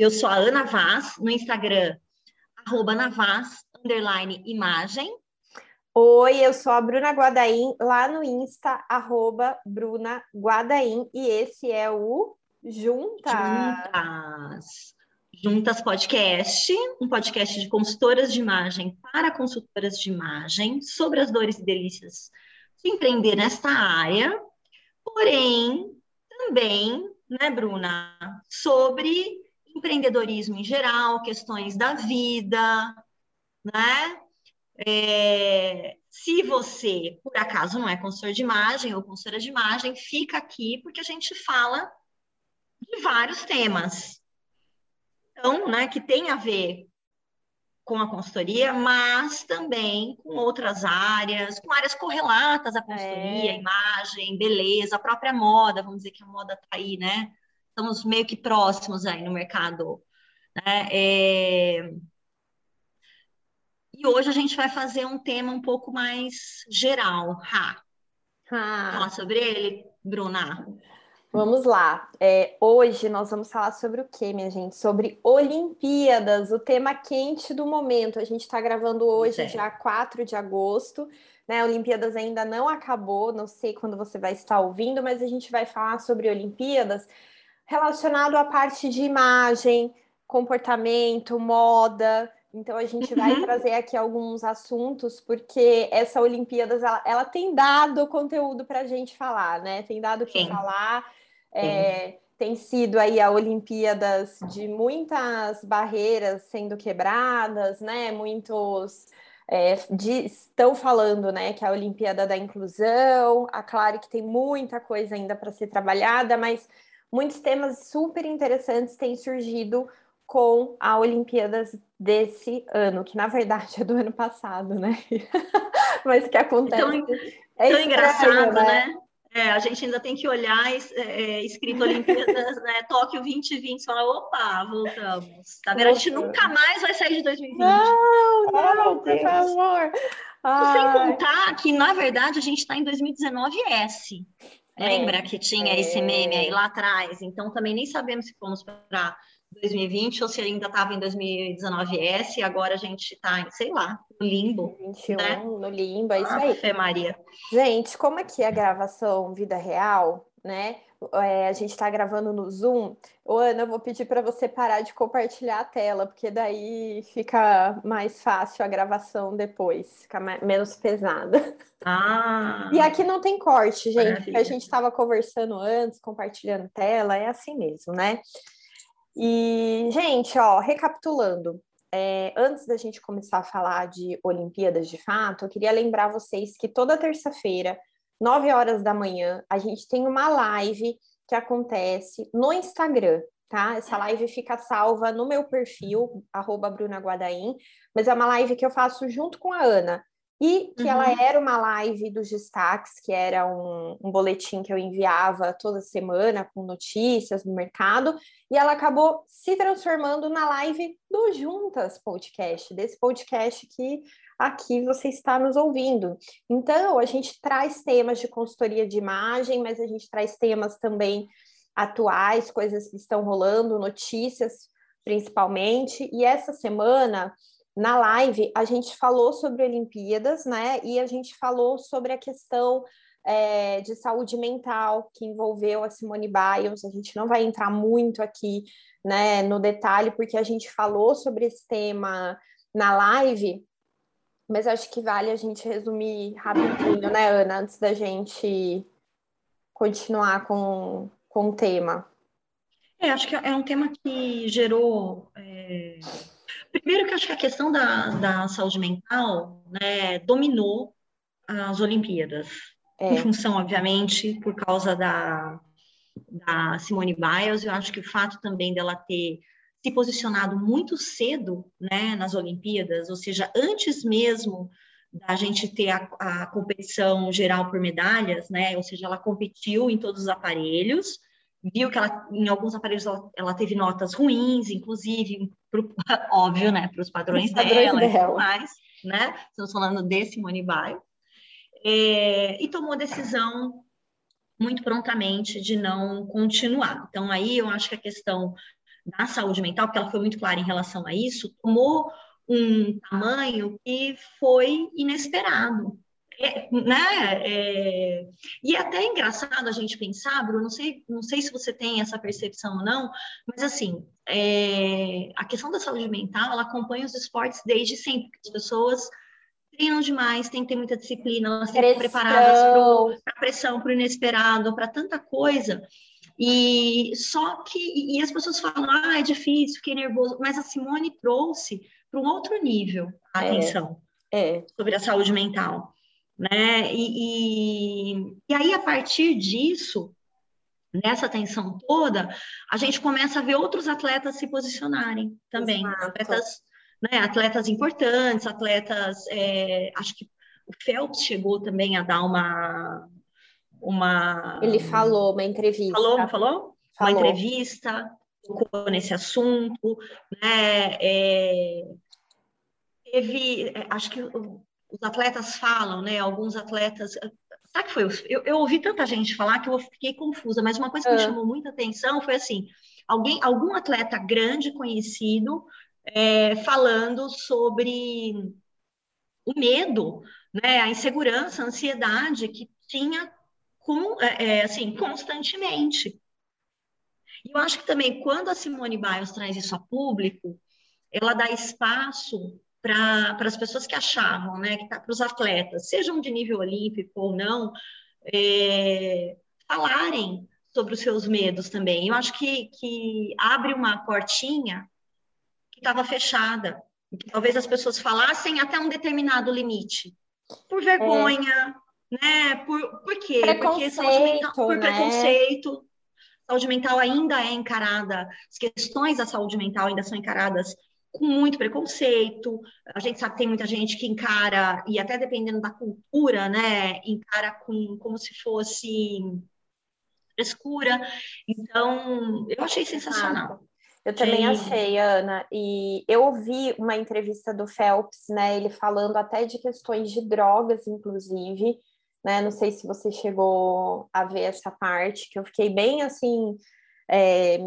Eu sou a Ana Vaz, no Instagram, arroba Navaz, underline imagem. Oi, eu sou a Bruna Guadaim, lá no Insta, arroba Bruna Guadaim, e esse é o Juntas. Juntas. Juntas Podcast, um podcast de consultoras de imagem para consultoras de imagem, sobre as dores e delícias de empreender nesta área, porém, também, né, Bruna, sobre empreendedorismo em geral, questões da vida, né? É, se você, por acaso, não é consultor de imagem ou consultora de imagem, fica aqui porque a gente fala de vários temas. Então, né, que tem a ver com a consultoria, mas também com outras áreas, com áreas correlatas à consultoria, é. imagem, beleza, a própria moda, vamos dizer que a moda está aí, né? Estamos meio que próximos aí no mercado. Né? É... E hoje a gente vai fazer um tema um pouco mais geral, Ha. Ha. Falar sobre ele, Bruna. Vamos lá. É, hoje nós vamos falar sobre o que, minha gente? Sobre Olimpíadas, o tema quente do momento. A gente está gravando hoje, é. dia 4 de agosto. Né? Olimpíadas ainda não acabou, não sei quando você vai estar ouvindo, mas a gente vai falar sobre Olimpíadas relacionado à parte de imagem, comportamento, moda. Então a gente vai uhum. trazer aqui alguns assuntos, porque essa Olimpíadas ela, ela tem dado conteúdo para a gente falar, né? Tem dado o que falar. É, tem sido aí a Olimpíadas de muitas barreiras sendo quebradas, né? Muitos é, de, estão falando, né, que é a Olimpíada da Inclusão. A Claro que tem muita coisa ainda para ser trabalhada, mas muitos temas super interessantes têm surgido com a Olimpíadas desse ano, que na verdade é do ano passado, né? mas que acontece. Tão, é tão engraçado, né? né? É, a gente ainda tem que olhar é, é, escrito Olimpíadas, né? Tóquio 2020, falar, opa, voltamos. Tá vendo? A gente nunca mais vai sair de 2020. Não, não, oh, por favor. Sem contar que, na verdade, a gente está em 2019S. É, Lembra que tinha é. esse meme aí lá atrás? Então, também nem sabemos se fomos para 2020 ou se ainda estava em 2019S e agora a gente está em, sei lá, no limbo. 21, né? no limbo, é isso aí. Fé Maria. Gente, como aqui é a gravação vida real, né? É, a gente está gravando no Zoom. Ô, Ana, eu vou pedir para você parar de compartilhar a tela, porque daí fica mais fácil a gravação depois, fica mais, menos pesada. Ah! E aqui não tem corte, gente, a gente estava conversando antes, compartilhando tela, é assim mesmo, né? E, gente, ó, recapitulando, é, antes da gente começar a falar de Olimpíadas de fato, eu queria lembrar vocês que toda terça-feira, 9 horas da manhã, a gente tem uma live que acontece no Instagram, tá? Essa live fica salva no meu perfil, arroba Bruna mas é uma live que eu faço junto com a Ana e que uhum. ela era uma live dos destaques, que era um, um, boletim que eu enviava toda semana com notícias do mercado, e ela acabou se transformando na live do Juntas Podcast, desse podcast que aqui você está nos ouvindo. Então, a gente traz temas de consultoria de imagem, mas a gente traz temas também atuais, coisas que estão rolando, notícias principalmente, e essa semana na live a gente falou sobre Olimpíadas, né? E a gente falou sobre a questão é, de saúde mental que envolveu a Simone Biles. A gente não vai entrar muito aqui, né, no detalhe, porque a gente falou sobre esse tema na live, mas acho que vale a gente resumir rapidinho, né, Ana, antes da gente continuar com, com o tema. É, acho que é um tema que gerou. É Primeiro que acho que a questão da, da saúde mental né, dominou as Olimpíadas. É. Em função, obviamente, por causa da, da Simone Biles, eu acho que o fato também dela ter se posicionado muito cedo né, nas Olimpíadas, ou seja, antes mesmo da gente ter a, a, competição geral por medalhas, né? Ou seja, ela competiu em todos os aparelhos, viu que ela, em alguns aparelhos ela, ela teve notas ruins, inclusive, pro, óbvio, né, para os padrões, padrões, dela, dela. e tudo mais, né? Estamos falando de Simone Biles. É, e tomou a decisão muito prontamente de não continuar. Então, aí eu acho que a questão da saúde mental, porque ela foi muito clara em relação a isso, tomou um tamanho que foi inesperado. É, né? É, e é até engraçado a gente pensar, Bruno, não sei, não sei se você tem essa percepção ou não, mas assim, é, a questão da saúde mental, ela acompanha os esportes desde sempre, as pessoas treinam demais, tem que ter muita disciplina, elas têm que estar preparadas para a pressão, para o inesperado, para tanta coisa. E só que e as pessoas falam, ah, é difícil, fiquei nervoso, mas a Simone trouxe para um outro nível a é, atenção é. sobre a saúde mental, né? E, e, e aí a partir disso, nessa atenção toda, a gente começa a ver outros atletas se posicionarem também, Exato. atletas né, atletas importantes, atletas, é, acho que o Phelps chegou também a dar uma, uma... Ele falou, uma entrevista. Falou, falou? falou. Uma entrevista nesse assunto, né, é, teve, é, acho que os atletas falam, né, alguns atletas, sabe que foi, eu, eu ouvi tanta gente falar que eu fiquei confusa, mas uma coisa que me ah. chamou muita atenção foi assim, alguém, algum atleta grande, conhecido, é, falando sobre o medo, né, a insegurança, a ansiedade que tinha com, é, é assim, constantemente. E eu acho que também quando a Simone Biles traz isso a público, ela dá espaço para as pessoas que achavam, né, que tá, para os atletas, sejam de nível olímpico ou não, é, falarem sobre os seus medos também. Eu acho que, que abre uma portinha estava fechada. Talvez as pessoas falassem até um determinado limite. Por vergonha, é. né? Por, por quê? Porque saúde mental, por né? preconceito. Saúde mental ainda é encarada, as questões da saúde mental ainda são encaradas com muito preconceito. A gente sabe que tem muita gente que encara, e até dependendo da cultura, né, encara com, como se fosse frescura. Então, eu achei sensacional. Eu também achei, Ana, e eu ouvi uma entrevista do Phelps, né, ele falando até de questões de drogas, inclusive, né, não sei se você chegou a ver essa parte, que eu fiquei bem, assim, é,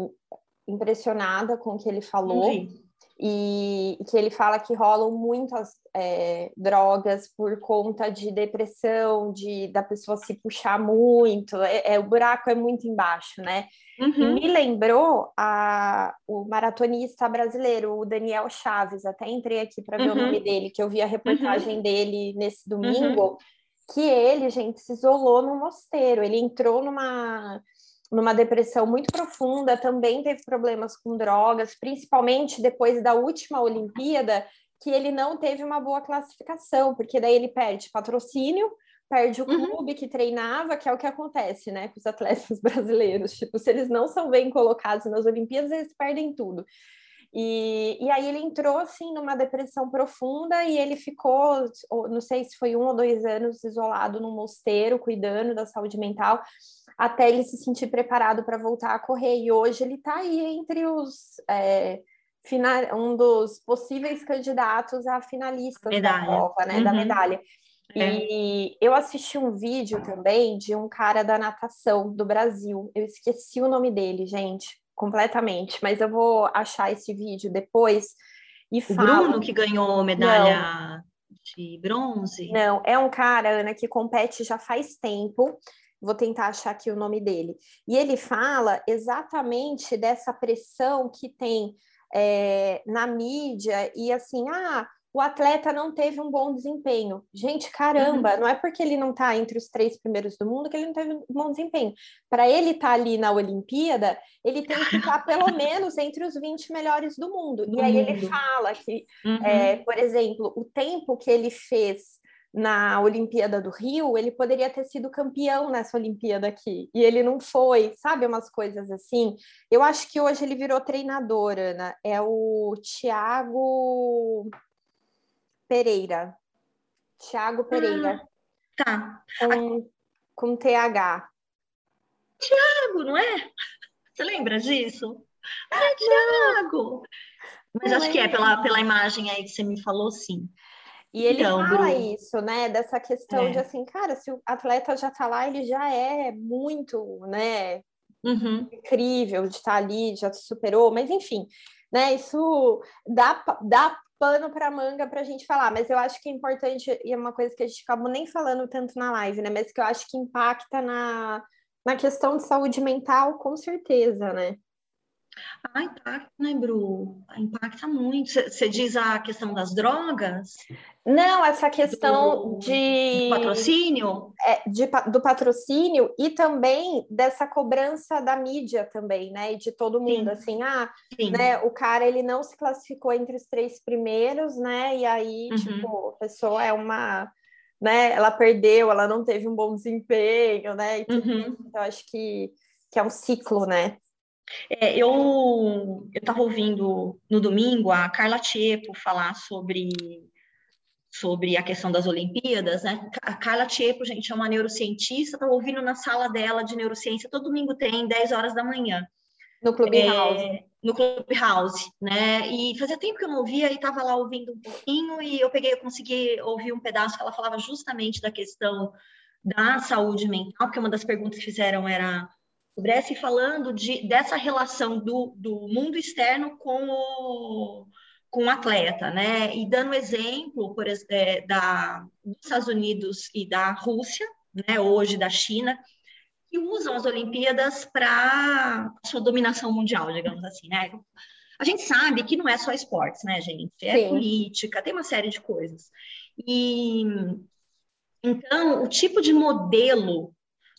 impressionada com o que ele falou. Sim e que ele fala que rolam muitas é, drogas por conta de depressão, de da pessoa se puxar muito, é, é o buraco é muito embaixo, né? Uhum. me lembrou a, o maratonista brasileiro, o Daniel Chaves, até entrei aqui para ver uhum. o nome dele, que eu vi a reportagem uhum. dele nesse domingo, uhum. que ele, gente, se isolou no mosteiro, ele entrou numa numa depressão muito profunda, também teve problemas com drogas, principalmente depois da última Olimpíada, que ele não teve uma boa classificação, porque daí ele perde patrocínio, perde o uhum. clube uhum. que treinava, que é o que acontece, né, com os atletas brasileiros. Tipo, se eles não são bem colocados nas Olimpíadas, eles perdem tudo. E, e aí ele entrou assim numa depressão profunda e ele ficou, não sei se foi um ou dois anos isolado num mosteiro, cuidando da saúde mental até ele se sentir preparado para voltar a correr. E hoje ele está aí entre os é, final, um dos possíveis candidatos a finalistas medalha. da prova, né? Uhum. Da medalha. É. E eu assisti um vídeo também de um cara da natação do Brasil. Eu esqueci o nome dele, gente, completamente, mas eu vou achar esse vídeo depois. E o falo... Bruno que ganhou medalha Não. de bronze? Não, é um cara, Ana, que compete já faz tempo vou tentar achar aqui o nome dele. E ele fala exatamente dessa pressão que tem é, na mídia e assim, ah, o atleta não teve um bom desempenho. Gente, caramba, uhum. não é porque ele não está entre os três primeiros do mundo que ele não teve um bom desempenho. Para ele estar tá ali na Olimpíada, ele tem que estar tá pelo menos entre os 20 melhores do mundo. Do e aí mundo. ele fala que, uhum. é, por exemplo, o tempo que ele fez na Olimpíada do Rio, ele poderia ter sido campeão nessa Olimpíada aqui, e ele não foi, sabe, umas coisas assim. Eu acho que hoje ele virou treinador, Ana, é o Tiago Pereira. Tiago Pereira. Ah, tá. Com, com TH. Tiago, não é? Você lembra disso? É Tiago! Mas não acho que é pela, pela imagem aí que você me falou, sim. E ele então, fala Bruno. isso, né? Dessa questão é. de assim, cara, se o atleta já tá lá, ele já é muito, né? uhum. incrível de estar ali, já se superou, mas enfim, né? Isso dá, dá pano para manga para a gente falar, mas eu acho que é importante, e é uma coisa que a gente acabou nem falando tanto na live, né? Mas que eu acho que impacta na, na questão de saúde mental, com certeza, né? Ah, impacta, né, Bru? Impacta muito. Você diz a questão das drogas? Não, essa questão do, de. Do patrocínio? É, de, do patrocínio e também dessa cobrança da mídia também, né? E de todo mundo, Sim. assim, ah, Sim. né? O cara ele não se classificou entre os três primeiros, né? E aí, uhum. tipo, a pessoa é uma. Né, ela perdeu, ela não teve um bom desempenho, né? Uhum. Então, acho que, que é um ciclo, né? É, eu estava ouvindo no domingo a Carla Tiepo falar sobre, sobre a questão das Olimpíadas, né? A Carla Tiepo, gente, é uma neurocientista, estava ouvindo na sala dela de neurociência, todo domingo tem, 10 horas da manhã. No Clubhouse. É, no Clubhouse, né? E fazia tempo que eu não ouvia e estava lá ouvindo um pouquinho e eu peguei, eu consegui ouvir um pedaço que ela falava justamente da questão da saúde mental, porque uma das perguntas que fizeram era pudesse falando de, dessa relação do, do mundo externo com o, com o atleta, né? E dando exemplo, por é, da, dos Estados Unidos e da Rússia, né? Hoje da China, que usam as Olimpíadas para sua dominação mundial, digamos assim, né? A gente sabe que não é só esportes, né, gente? É Sim. política, tem uma série de coisas. E então, o tipo de modelo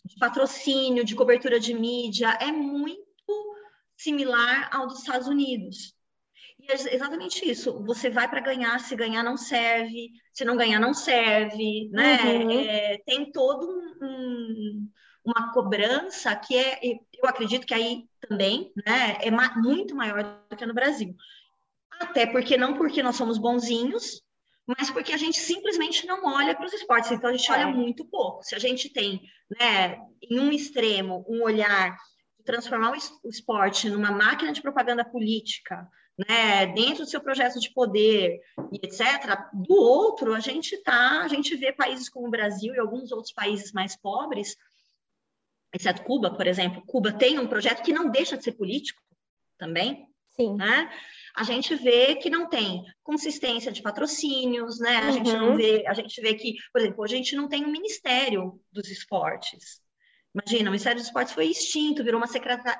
de patrocínio, de cobertura de mídia, é muito similar ao dos Estados Unidos. E é exatamente isso. Você vai para ganhar, se ganhar não serve, se não ganhar não serve, né? Uhum. É, tem todo um, uma cobrança que é, eu acredito que aí também, né, é ma muito maior do que no Brasil. Até porque não porque nós somos bonzinhos, mas porque a gente simplesmente não olha para os esportes, então a gente olha é. muito pouco. Se a gente tem, né, em um extremo, um olhar de transformar o esporte numa máquina de propaganda política, né, dentro do seu projeto de poder e etc. Do outro, a gente tá, a gente vê países como o Brasil e alguns outros países mais pobres, exceto Cuba, por exemplo. Cuba tem um projeto que não deixa de ser político também, Sim. né? a gente vê que não tem consistência de patrocínios, né? A uhum. gente não uhum. vê, a gente vê que, por exemplo, a gente não tem um ministério dos esportes. Imagina, o Ministério dos Esportes foi extinto, virou uma secretaria,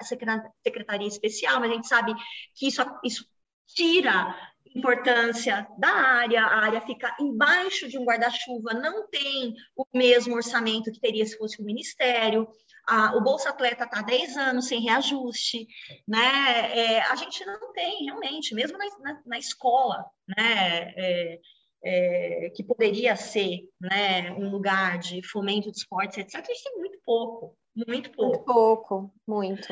secretaria especial, mas a gente sabe que isso, isso tira importância da área, a área fica embaixo de um guarda-chuva, não tem o mesmo orçamento que teria se fosse o ministério a, o Bolsa Atleta está há 10 anos sem reajuste, né? É, a gente não tem realmente, mesmo na, na, na escola, né? É, é, que poderia ser né, um lugar de fomento de esportes, etc., a gente tem muito pouco, muito pouco. Muito pouco, muito.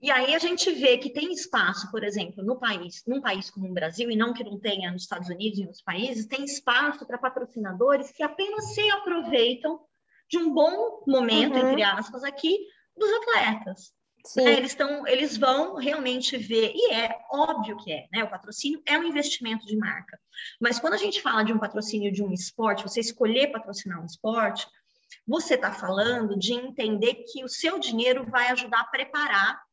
E aí a gente vê que tem espaço, por exemplo, no país, num país como o Brasil, e não que não tenha nos Estados Unidos e em outros países, tem espaço para patrocinadores que apenas se aproveitam de um bom momento, uhum. entre aspas, aqui, dos atletas. Né? Eles, tão, eles vão realmente ver, e é óbvio que é, né? O patrocínio é um investimento de marca. Mas quando a gente fala de um patrocínio de um esporte, você escolher patrocinar um esporte, você está falando de entender que o seu dinheiro vai ajudar a preparar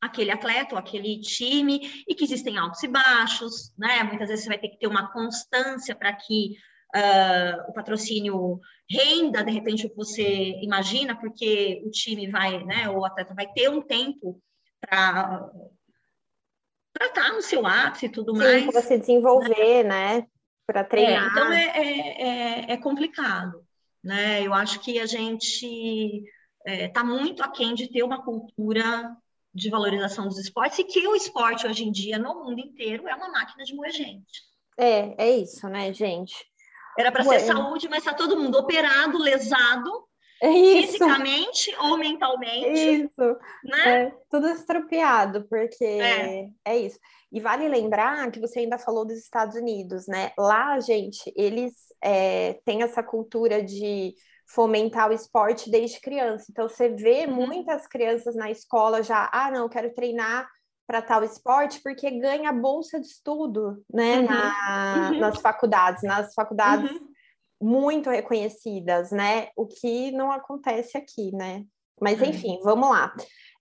aquele atleta ou aquele time e que existem altos e baixos, né? Muitas vezes você vai ter que ter uma constância para que uh, o patrocínio renda, de repente, o que você imagina, porque o time vai, né, o atleta vai ter um tempo para estar no seu ápice e tudo Sim, mais. para você desenvolver, né? né? Para treinar. É, então, é, é, é, é, complicado, né? Eu acho que a gente está é, muito aquém de ter uma cultura de valorização dos esportes e que o esporte hoje em dia no mundo inteiro é uma máquina de moer gente. É, é isso, né, gente? Era para ser saúde, mas está todo mundo operado, lesado, é fisicamente ou mentalmente. Isso. Né? É, tudo estropiado, porque é. é. isso. E vale lembrar que você ainda falou dos Estados Unidos, né? Lá, gente, eles é, têm essa cultura de fomentar o esporte desde criança. Então, você vê uhum. muitas crianças na escola já, ah, não, eu quero treinar para tal esporte porque ganha bolsa de estudo, né, uhum. Na, uhum. nas faculdades, nas faculdades uhum. muito reconhecidas, né, o que não acontece aqui, né. Mas é. enfim, vamos lá.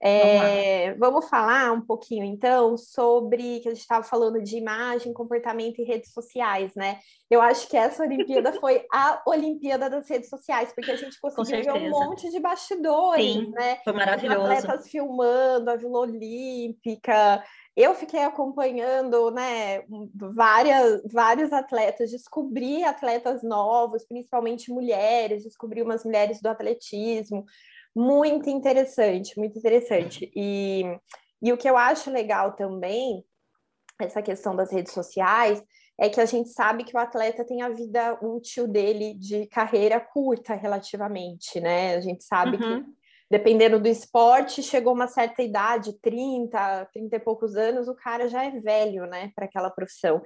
É, vamos falar um pouquinho, então, sobre que a gente estava falando de imagem, comportamento e redes sociais, né? Eu acho que essa Olimpíada foi a Olimpíada das redes sociais, porque a gente conseguiu ver um monte de bastidores, Sim, né? Foi maravilhoso. Os atletas filmando a Vila Olímpica. Eu fiquei acompanhando, né, várias, vários atletas, descobri atletas novos, principalmente mulheres, descobri umas mulheres do atletismo, muito interessante, muito interessante. E, e o que eu acho legal também, essa questão das redes sociais, é que a gente sabe que o atleta tem a vida útil dele de carreira curta relativamente, né? A gente sabe uhum. que dependendo do esporte, chegou uma certa idade, 30, 30 e poucos anos, o cara já é velho, né, para aquela profissão.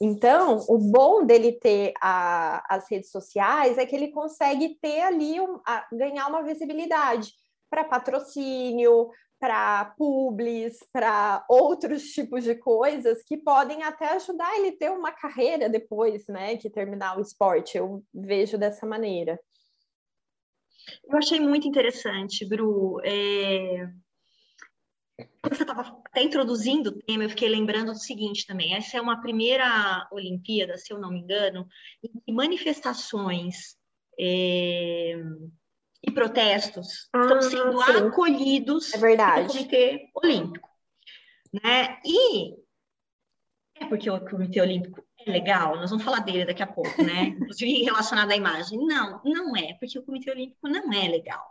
Então, o bom dele ter a, as redes sociais é que ele consegue ter ali, um, a, ganhar uma visibilidade para patrocínio, para publis, para outros tipos de coisas que podem até ajudar ele ter uma carreira depois, né, que terminar o esporte. Eu vejo dessa maneira. Eu achei muito interessante, Bru. É... Quando você estava até introduzindo o tema, eu fiquei lembrando do seguinte também: essa é uma primeira Olimpíada, se eu não me engano, em que manifestações é... e protestos ah, estão sendo sim. acolhidos é verdade. pelo Comitê Olímpico. Né? E é porque o Comitê Olímpico é legal, nós vamos falar dele daqui a pouco, né? Inclusive relacionado à imagem. Não, não é, porque o Comitê Olímpico não é legal.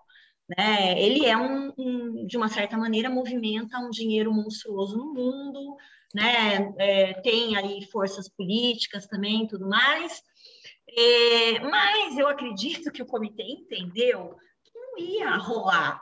Né? Ele é um, um de uma certa maneira, movimenta um dinheiro monstruoso no mundo, né? É, tem aí forças políticas também, tudo mais. É, mas eu acredito que o comitê entendeu que não ia rolar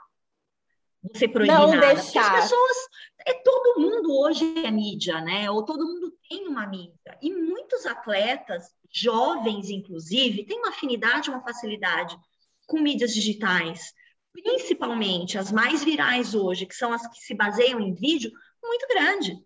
você proibir não nada. Deixar. As pessoas, é, todo mundo hoje é mídia, né? Ou todo mundo tem uma mídia. E muitos atletas, jovens inclusive, têm uma afinidade, uma facilidade com mídias digitais, principalmente as mais virais hoje, que são as que se baseiam em vídeo, muito grande.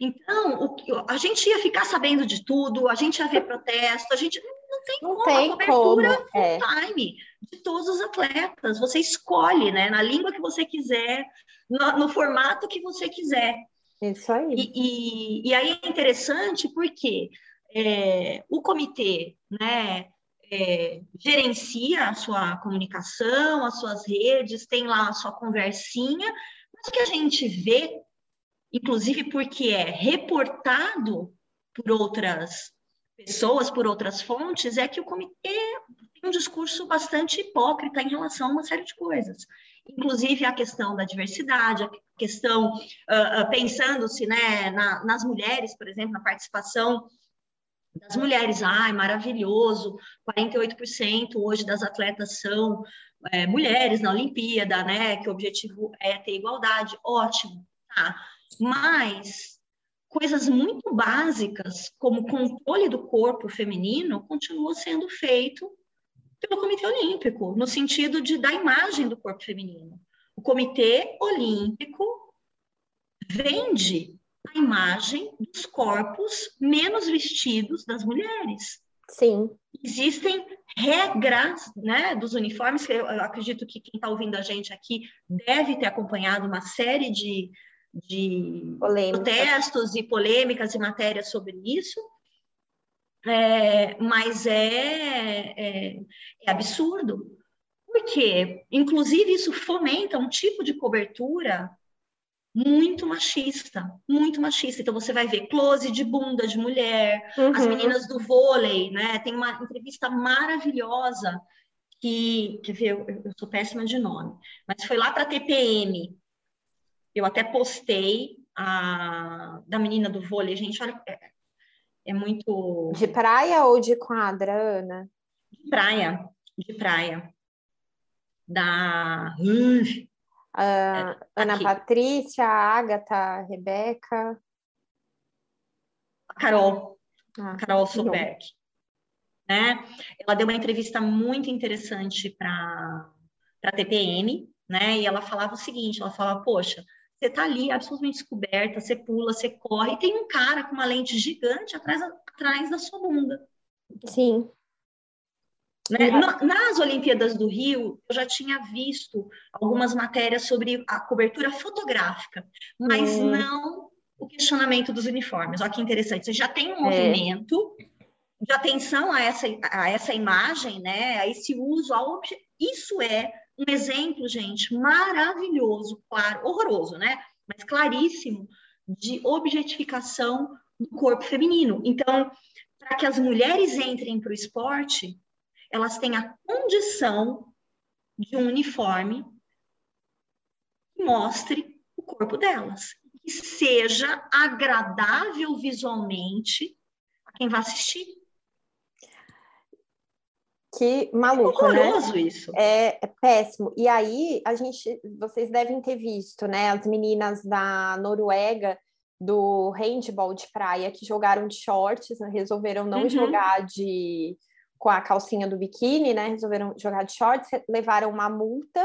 Então, o, a gente ia ficar sabendo de tudo, a gente ia ver protesto, a gente não tem não como tem a cobertura como, é. time de todos os atletas. Você escolhe, né, na língua que você quiser, no, no formato que você quiser. Isso aí. E, e, e aí é interessante porque é, o comitê, né, é, gerencia a sua comunicação, as suas redes, tem lá a sua conversinha, mas o que a gente vê, inclusive porque é reportado por outras pessoas, por outras fontes, é que o comitê um discurso bastante hipócrita em relação a uma série de coisas. Inclusive a questão da diversidade, a questão, uh, uh, pensando-se né, na, nas mulheres, por exemplo, na participação das mulheres. Ai, maravilhoso, 48% hoje das atletas são é, mulheres na Olimpíada, né? Que o objetivo é ter igualdade. Ótimo, tá. Mas coisas muito básicas, como controle do corpo feminino, continuam sendo feito pelo Comitê Olímpico, no sentido de da imagem do corpo feminino. O Comitê Olímpico vende a imagem dos corpos menos vestidos das mulheres. Sim. Existem regras né, dos uniformes, que eu acredito que quem está ouvindo a gente aqui deve ter acompanhado uma série de, de protestos e polêmicas e matérias sobre isso, é, mas é, é, é absurdo, porque, inclusive, isso fomenta um tipo de cobertura muito machista, muito machista. Então você vai ver close de bunda de mulher, uhum. as meninas do vôlei, né? Tem uma entrevista maravilhosa que, quer ver, eu, eu sou péssima de nome, mas foi lá para a TPM, eu até postei a da menina do vôlei, gente, olha, é, é muito. De praia ou de quadra, Ana? De praia, de praia. Da. Uh, Ana aqui. Patrícia, Agatha, Rebeca. Carol. Ah, Carol Solberg. Né? Ela deu uma entrevista muito interessante para a TPM, né? E ela falava o seguinte: ela falava, poxa, você está ali absolutamente descoberta, você pula, você corre, e tem um cara com uma lente gigante atrás, atrás da sua bunda. Sim. Né? Uhum. Nas Olimpíadas do Rio, eu já tinha visto algumas matérias sobre a cobertura fotográfica, mas uhum. não o questionamento dos uniformes. Olha que interessante. Você já tem um é. movimento de atenção a essa, a essa imagem, né? a esse uso, a obje... isso é um exemplo, gente, maravilhoso, claro, horroroso, né? Mas claríssimo de objetificação do corpo feminino. Então, para que as mulheres entrem para o esporte, elas têm a condição de um uniforme que mostre o corpo delas, que seja agradável visualmente a quem vai assistir. Que maluco, é né? isso. É, é, péssimo. E aí, a gente, vocês devem ter visto, né? As meninas da Noruega do handball de praia que jogaram de shorts, né? resolveram não uhum. jogar de com a calcinha do biquíni, né? Resolveram jogar de shorts, levaram uma multa,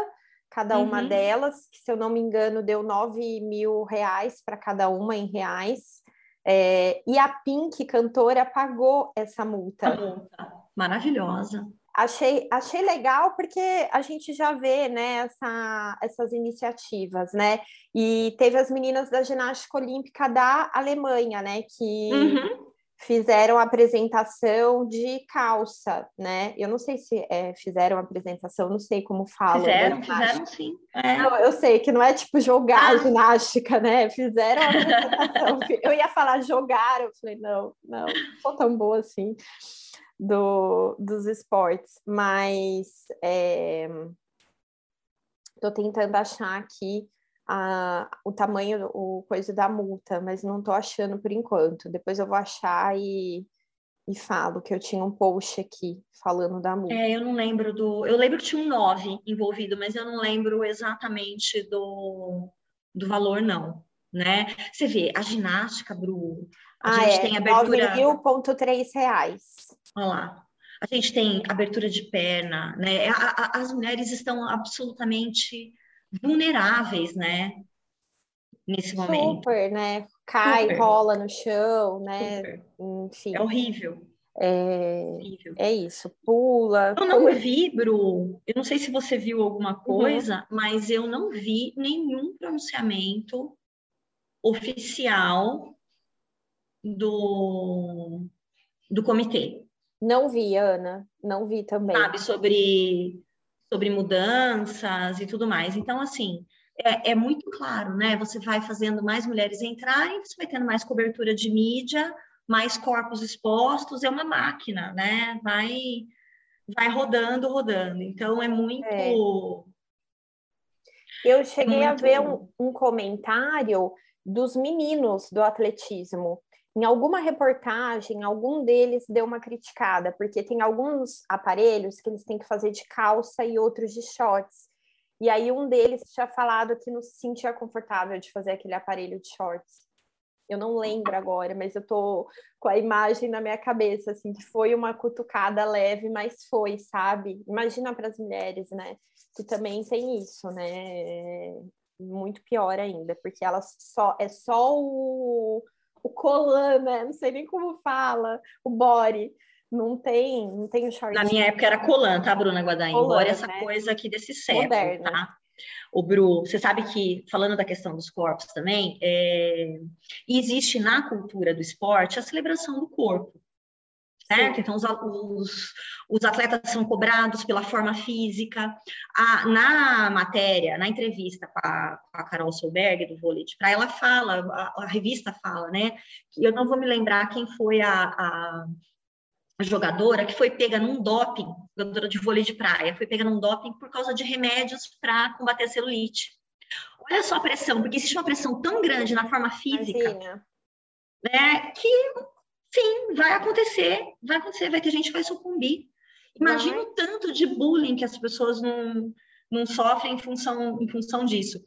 cada uma uhum. delas, que se eu não me engano, deu 9 mil reais para cada uma em reais. É, e a Pink, cantora, pagou essa multa. multa. Maravilhosa. Achei, achei legal porque a gente já vê né, essa, essas iniciativas, né? E teve as meninas da ginástica olímpica da Alemanha, né? Que uhum. fizeram a apresentação de calça, né? Eu não sei se é, fizeram a apresentação, não sei como fala. Fizeram, fizeram sim. É. Não, eu sei que não é tipo jogar ah. ginástica, né? Fizeram a apresentação. eu ia falar jogar, eu falei, não, não, não sou tão boa assim do, dos esportes, mas estou é, tentando achar aqui a, o tamanho, o coisa da multa, mas não estou achando por enquanto. Depois eu vou achar e, e falo que eu tinha um post aqui falando da multa. É, eu não lembro do. Eu lembro que tinha um 9 envolvido, mas eu não lembro exatamente do, do valor, não. Né? Você vê, a ginástica, Bru, a ah, gente é, tem abertura. 9.3 reais. Olha lá. A gente tem abertura de perna, né? A, a, as mulheres estão absolutamente vulneráveis, né? Nesse momento. Super, né? Cai, Super. rola no chão, né? Super. Enfim. É horrível. É, é isso, pula. Eu não vi, Bru, eu não sei se você viu alguma uhum. coisa, uhum. mas eu não vi nenhum pronunciamento oficial do, do comitê. Não vi, Ana, não vi também. Sabe, sobre, sobre mudanças e tudo mais. Então, assim, é, é, muito claro, né? Você vai fazendo mais mulheres entrarem, você vai tendo mais cobertura de mídia, mais corpos expostos, é uma máquina, né? Vai, vai rodando, rodando. Então, é muito. É. Eu cheguei é muito... a ver um, um comentário dos meninos do atletismo em alguma reportagem, algum deles deu uma criticada, porque tem alguns aparelhos que eles têm que fazer de calça e outros de shorts. E aí um deles tinha falado que não se sentia confortável de fazer aquele aparelho de shorts. Eu não lembro agora, mas eu tô com a imagem na minha cabeça, assim, que foi uma cutucada leve, mas foi, sabe? Imagina para as mulheres, né? Que também tem isso, né? É muito pior ainda, porque elas só é só o o colan, né? Não sei nem como fala, o body. Não tem, não tem o short. Na minha época era colan, tá, Bruna Guadagnini? Colan, essa né? coisa aqui desse século, Moderno. tá? O Bru, você sabe que, falando da questão dos corpos também, é, existe na cultura do esporte a celebração do corpo certo? Então, os, os, os, atletas são cobrados pela forma física. A, na matéria, na entrevista com a, com a Carol Solberg, do vôlei de praia, ela fala, a, a, revista fala, né? Que eu não vou me lembrar quem foi a, a, jogadora que foi pega num doping, jogadora de vôlei de praia, foi pega num doping por causa de remédios para combater a celulite. Olha só a pressão, porque existe uma pressão tão grande na forma física, Imagina. né, que Sim, vai acontecer, vai acontecer, vai ter gente que vai sucumbir. Imagina o tanto de bullying que as pessoas não, não sofrem em função, em função disso.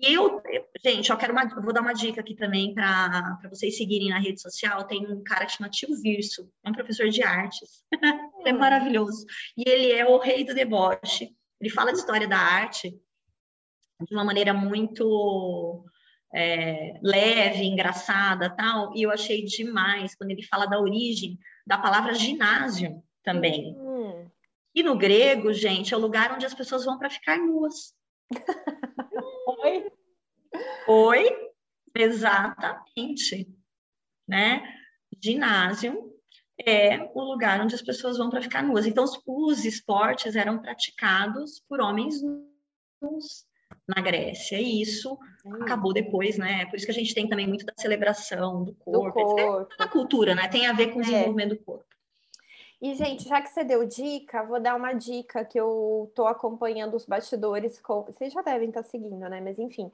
E eu, gente, eu quero uma, vou dar uma dica aqui também para vocês seguirem na rede social. Tem um cara que chama Tio Virso, é um professor de artes. é hum. maravilhoso. E ele é o rei do deboche. Ele fala de história da arte de uma maneira muito é, leve, engraçada, tal, e eu achei demais quando ele fala da origem da palavra ginásio também. Uhum. E no grego, gente, é o lugar onde as pessoas vão para ficar nuas. Oi? Oi? Exatamente. Né? Ginásio é o lugar onde as pessoas vão para ficar nuas. Então, os, os, esportes eram praticados por homens nus na Grécia. E isso hum. acabou depois, né? Por isso que a gente tem também muito da celebração do corpo. Do corpo. É cultura, né? Tem a ver com o é. desenvolvimento do corpo. E, gente, já que você deu dica, vou dar uma dica que eu tô acompanhando os bastidores. Com... Vocês já devem estar seguindo, né? Mas, enfim,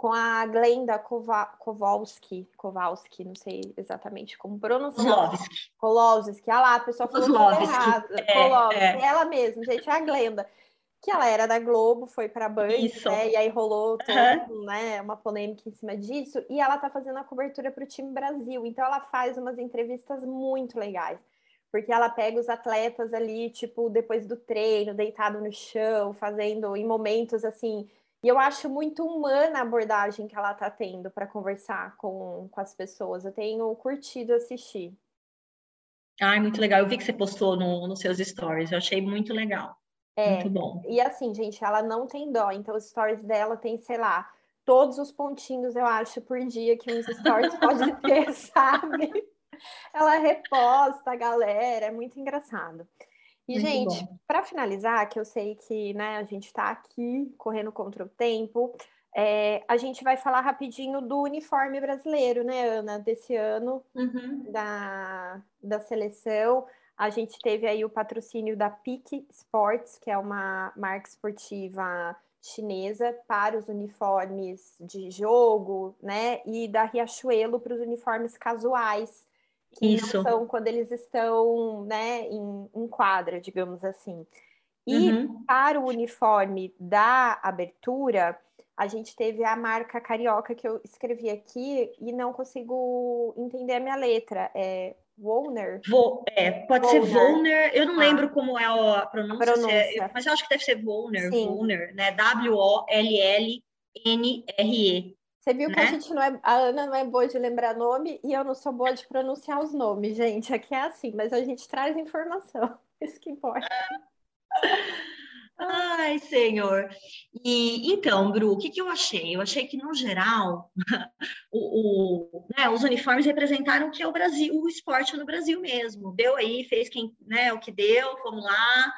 com a Glenda Kowalski, Kowalski, não sei exatamente como pronunciar. Kowalski. Ah lá, a pessoa falou errado. É, é. Ela mesma, gente, é a Glenda. Que ela era da Globo, foi para a Band, né? E aí rolou todo, uhum. né, uma polêmica em cima disso. E ela tá fazendo a cobertura para o time Brasil. Então ela faz umas entrevistas muito legais porque ela pega os atletas ali, tipo, depois do treino, deitado no chão, fazendo em momentos assim. E eu acho muito humana a abordagem que ela tá tendo para conversar com, com as pessoas. Eu tenho curtido assistir. Ai, muito legal. Eu vi que você postou no, nos seus stories. Eu achei muito legal. É, muito bom. E assim, gente, ela não tem dó. Então, os stories dela tem, sei lá, todos os pontinhos, eu acho, por dia que uns stories pode ter, sabe? Ela reposta a galera, é muito engraçado. E, muito gente, para finalizar, que eu sei que né, a gente está aqui correndo contra o tempo, é, a gente vai falar rapidinho do uniforme brasileiro, né, Ana, desse ano uhum. da, da seleção. A gente teve aí o patrocínio da Peak Sports, que é uma marca esportiva chinesa para os uniformes de jogo, né? E da Riachuelo para os uniformes casuais que Isso. não são quando eles estão né, em, em quadra, digamos assim. E uhum. para o uniforme da abertura, a gente teve a marca carioca que eu escrevi aqui e não consigo entender a minha letra. É Wollner? Vo é, pode ser Wollner. Eu não ah. lembro como é a pronúncia, a pronúncia. É, mas eu acho que deve ser Wollner, Wollner, né? W-O-L-L-N-R-E. Você viu né? que a né? gente não é. A Ana não é boa de lembrar nome e eu não sou boa de pronunciar os nomes, gente. Aqui é assim, mas a gente traz informação. Isso que importa. Ai, senhor. E então, Bru, o que, que eu achei? Eu achei que, no geral, o, o né, os uniformes representaram o que é o Brasil, o esporte no Brasil mesmo. Deu aí, fez quem, né, o que deu, vamos lá.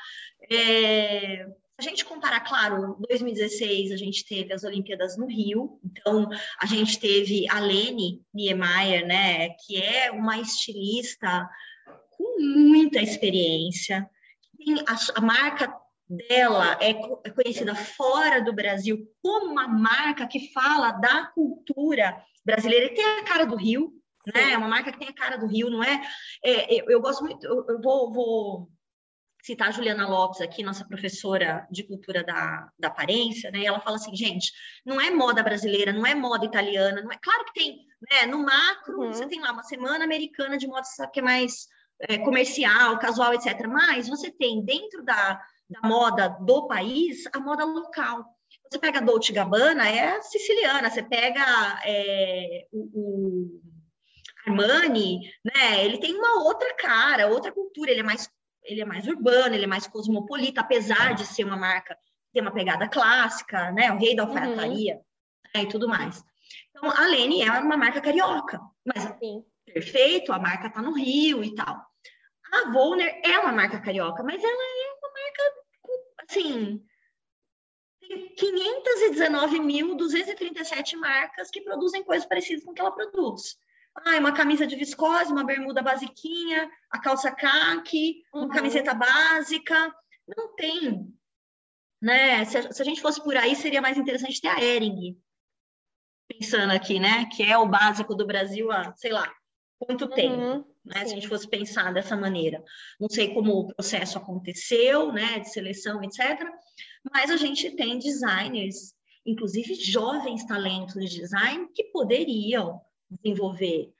É, a gente comparar, claro, 2016 a gente teve as Olimpíadas no Rio, então a gente teve a Lene Niemeyer, né, que é uma estilista com muita experiência, a, a marca dela é, é conhecida fora do Brasil como uma marca que fala da cultura brasileira e tem a cara do Rio, né? É uma marca que tem a cara do Rio, não é? é eu, eu, gosto muito, eu, eu vou, vou citar a Juliana Lopes aqui, nossa professora de cultura da, da aparência, né? E ela fala assim, gente, não é moda brasileira, não é moda italiana, não é. Claro que tem, né? No macro, uhum. você tem lá uma semana americana de moda que é mais é, comercial, casual, etc. Mas você tem dentro da, da moda do país a moda local. Você pega a Dolce Gabbana, é siciliana. Você pega é, o, o Armani, né? Ele tem uma outra cara, outra cultura. Ele é mais ele é mais urbano, ele é mais cosmopolita, apesar de ser uma marca que tem uma pegada clássica, né? O rei da alfaiataria uhum. né? e tudo mais. Então, a Lene é uma marca carioca, mas Sim. perfeito, a marca tá no Rio e tal. A Volner é uma marca carioca, mas ela é assim, tem 519.237 marcas que produzem coisas parecidas com o que ela produz. Ah, uma camisa de viscose, uma bermuda basiquinha, a calça caque, uhum. uma camiseta básica. Não tem. Né? Se a, se a, gente fosse por aí, seria mais interessante ter a Ering. Pensando aqui, né? Que é o básico do Brasil há, sei lá, quanto uhum. tempo. Né? Se a gente fosse pensar dessa maneira. Não sei como o processo aconteceu, né? De seleção, etc. Mas a gente tem designers, inclusive jovens talentos de design, que poderiam desenvolver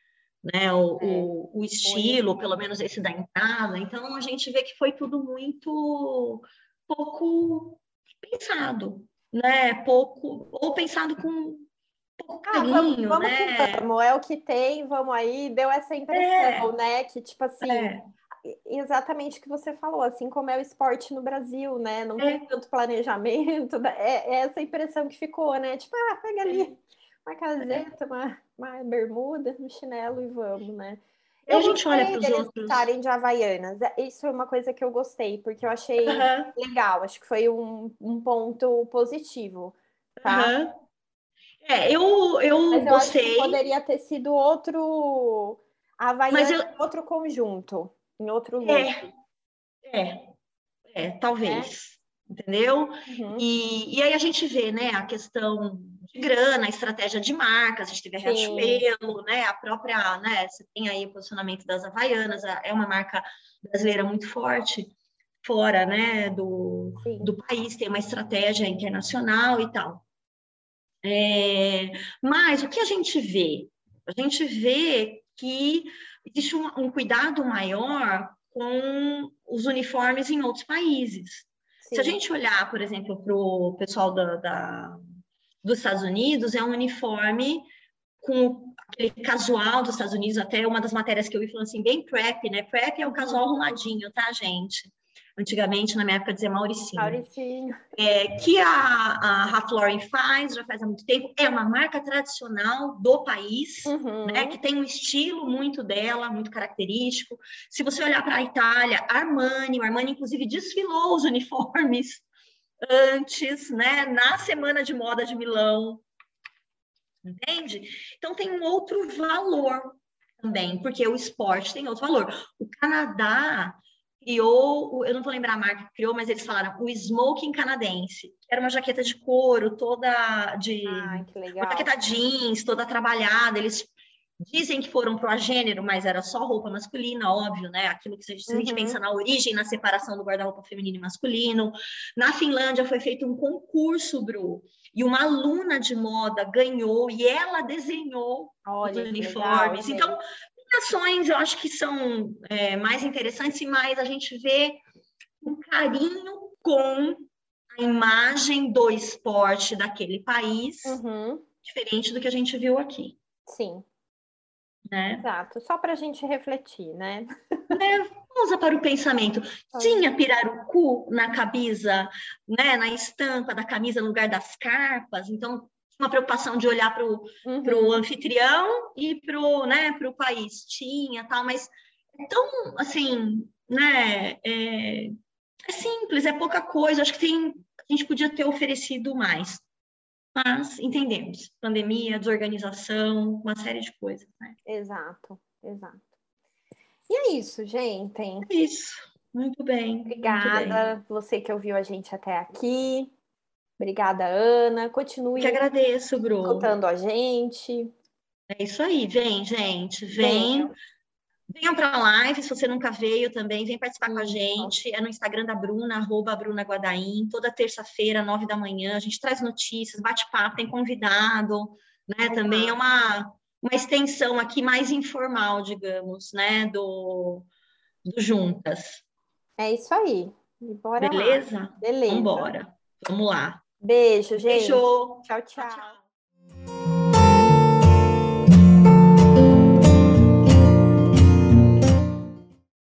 né, o, é, o, o, estilo, pelo menos esse da entrada. Então, a gente vê que foi tudo muito pouco pensado, né? Pouco, ou pensado com carinho, ah, vamos, vamos né? vamos, é o que tem, vamos aí, deu essa impressão, é, né? Que, tipo assim, é. exatamente o que você falou, assim como é o esporte no Brasil, né? Não é. tem tanto planejamento, né? é, é, essa impressão que ficou, né? Tipo, ah, pega ali é. uma caseta, uma, uma bermuda, um chinelo e vamos, né? Eu a gente olha para os outros. estarem de Havaianas. É, isso foi uma coisa que eu gostei, porque eu achei uhum. legal. Acho que foi um, um ponto positivo. Tá? Uhum. É, eu, eu Mas eu gostei. poderia ter sido outro Havaianas eu... outro conjunto, em outro look. É, é, é talvez. É? Entendeu? Uhum. E, e aí a gente vê, né, a questão de grana, a estratégia de marcas, a gente teve a Riachuelo, né, a própria, né, você tem aí o posicionamento das Havaianas, é uma marca brasileira muito forte, fora, né, do, do país, tem uma estratégia internacional e tal. É, mas o que a gente vê? A gente vê que existe um, um cuidado maior com os uniformes em outros países. Sim. Se a gente olhar, por exemplo, para o pessoal da, da, dos Estados Unidos, é um uniforme com aquele casual dos Estados Unidos, até uma das matérias que eu vi falando assim, bem prep, né? Prep é o casual arrumadinho, tá, gente? Antigamente, na minha época, dizia Mauricinho. Mauricinho. É, que a, a Ralph Lauren faz, já faz há muito tempo, é uma marca tradicional do país, uhum. né, que tem um estilo muito dela, muito característico. Se você olhar para a Itália, Armani, o Armani, inclusive, desfilou os uniformes antes, né, na Semana de Moda de Milão, entende? Então, tem um outro valor também, porque o esporte tem outro valor. O Canadá criou, eu não vou lembrar a marca que criou, mas eles falaram o smoking canadense, era uma jaqueta de couro toda de Ai, uma jaqueta jeans, toda trabalhada. Eles dizem que foram pro gênero, mas era só roupa masculina, óbvio, né? Aquilo que se a gente uhum. pensa na origem, na separação do guarda-roupa feminino e masculino. Na Finlândia foi feito um concurso, Bru, e uma aluna de moda ganhou e ela desenhou Olha, os uniformes. Legal, então, ações eu acho que são é, mais interessantes e mais a gente vê um carinho com a imagem do esporte daquele país, uhum. diferente do que a gente viu aqui. Sim. Né? Exato, só para a gente refletir, né? É, usa para o pensamento. Tinha pirarucu na camisa, né, na estampa da camisa no lugar das carpas, então uma preocupação de olhar para o uhum. anfitrião e para o né, país. Tinha, tal, mas é tão, assim, né, é, é simples, é pouca coisa. Acho que tem, a gente podia ter oferecido mais. Mas entendemos, pandemia, desorganização, uma série de coisas, né? Exato, exato. E é isso, gente. É isso. Muito bem. Obrigada, muito bem. você que ouviu a gente até aqui. Obrigada, Ana. Continue. Que agradeço, Bruno. Escutando a gente. É isso aí. Vem, gente. Vem. Venham para a live, se você nunca veio também, vem participar com a gente. É no Instagram da Bruna, arroba Bruna Guadaim, toda terça-feira, nove da manhã. A gente traz notícias, bate-papo, tem convidado, né? Também é uma, uma extensão aqui mais informal, digamos, né? Do, do Juntas. É isso aí. Bora Beleza? Lá. Beleza. Vamos embora. Vamos lá. Beijo, gente. Beijo. tchau. tchau. tchau.